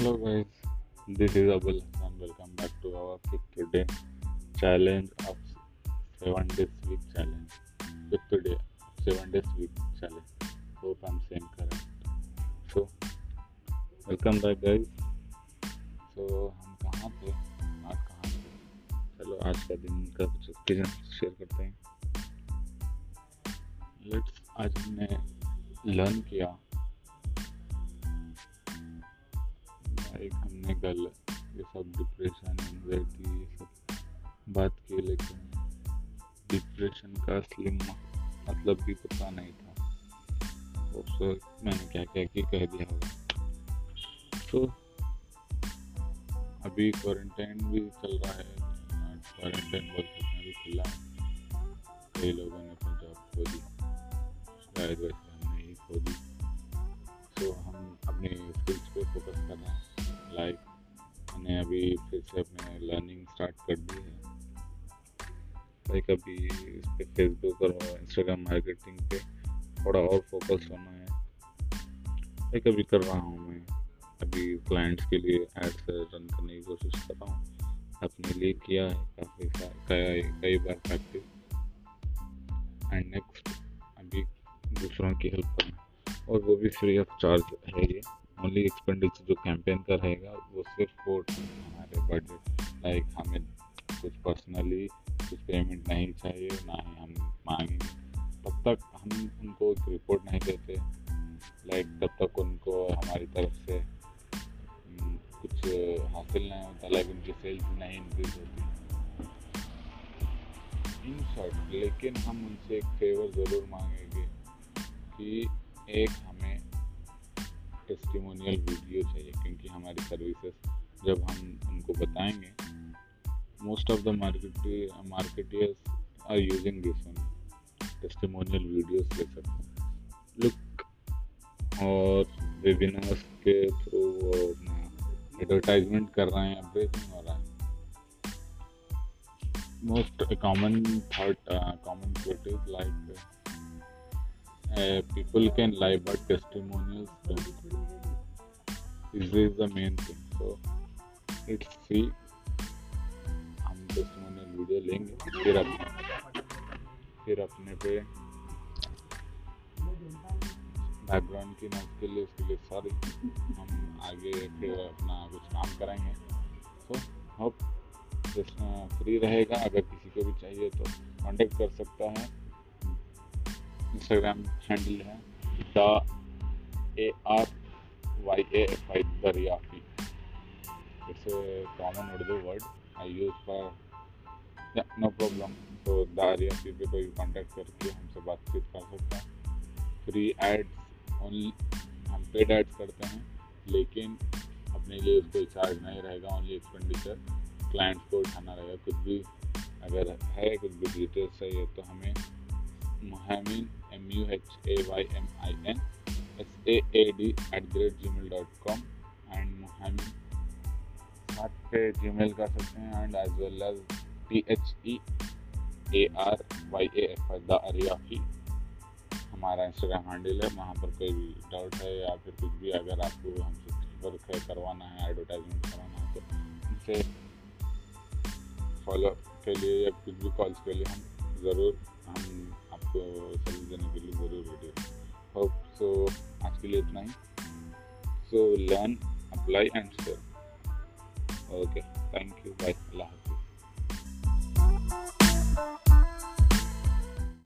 Hello guys this is Abul Hasan welcome back to our fifth today challenge of seven days week challenge fifth today seven days week challenge hope I am same correct so welcome back guys so हम कहाँ थे? आज कहाँ थे? चलो, आज का दिन का कुछ ओकेजन शेयर करते हैं। लेट्स आज हमने लर्न किया। लाइक हमने कल ये सब डिप्रेशन एंजाइटी ये सब बात की, लेकिन डिप्रेशन का असली मतलब भी पता नहीं था। तो मैंने क्या क्या की कह दिया होगा। तो अभी क्वारंटाइन भी चल रहा है क्वारंटाइन बोल सकते लाइक अभी इस पे फेसबुक और इंस्टाग्राम मार्केटिंग पे थोड़ा और फोकस होना है। लाइक अभी कर रहा हूँ मैं। अभी क्लाइंट्स के लिए एड्स रन करने की कोशिश कर रहा हूँ। अपने लिए किया है काफ़ी कई बार प्रैक्टिस एंड नेक्स्ट अभी दूसरों की हेल्प करना। और वो भी फ्री ऑफ़ चार्ज है ये। ओनली एक्सपेंडिचर जो कैंपेन का रहेगा, वो सिर्फ़ वो हमारे बजट लाइक हमें कुछ पर्सनली कुछ पेमेंट नहीं चाहिए ना ही हम मांगेंगे तब तक हम उनको एक रिपोर्ट नहीं देते। लाइक तब तक उनको हमारी तरफ़ से हम्म, कुछ हासिल नहीं होता। लाइक उनकी सेल्स नहीं इंक्रीज होती। इन शॉर्ट लेकिन हम उनसे एक फेवर ज़रूर मांगेंगे कि एक हमें टेस्टिमोनियल वीडियो चाहिए क्योंकि हमारी सर्विसेज़ जब हम उनको बताएँगे most of the market marketers are using this one testimonial videos ले सकते हैं लुक और वेबिनार्स के थ्रू एडवर्टाइजमेंट कर रहे हैं एवरीथिंग हो रहा है most common thought common thought is like uh, people can lie but testimonials don't. This is the main thing. So it's free video लेंगे फिर अपने फिर अपने पे बैकग्राउंड की नोट के लिए, उसके लिए सॉरी, हम आगे फिर अपना कुछ काम करेंगे। तो होप फ्री रहेगा। अगर किसी को भी चाहिए तो कांटेक्ट कर सकता है। इंस्टाग्राम हैंडल है D A R Y A F I Daryafi it's a common Urdu word I use for no problem तो दरियाफी पे कोई कांटेक्ट करके हमसे बातचीत कर सकते हैं। फ्री एड्स ओनली हम पेड एड्स करते हैं, लेकिन अपने लिए उसको चार्ज नहीं रहेगा ओनली एक्सपेंडिचर क्लाइंट्स को उठाना रहेगा। कुछ भी अगर है, कुछ भी डिटेल्स चाहिए तो हमें Muhaimin M U H A Y M I N S A A D at the rate Gmail dot com and Muhaimin साथ पे जी मेल कर सकते हैं and as well as T H E A R Y A F Daryafi हमारा Instagram handle है, वहाँ पर कोई भी डाउट है या फिर कुछ भी, अगर आपको हमसे वर्क करवाना है एडवर्टाइजमेंट करवाना है तो उनसे फॉलो के लिए या कुछ भी कॉल्स के लिए हम ज़रूर, हम आपको सर्विस देने के लिए ज़रूर रेडी होप सो आज के लिए इतना ही। So learn apply and share Okay. Thank you. Bye. Allah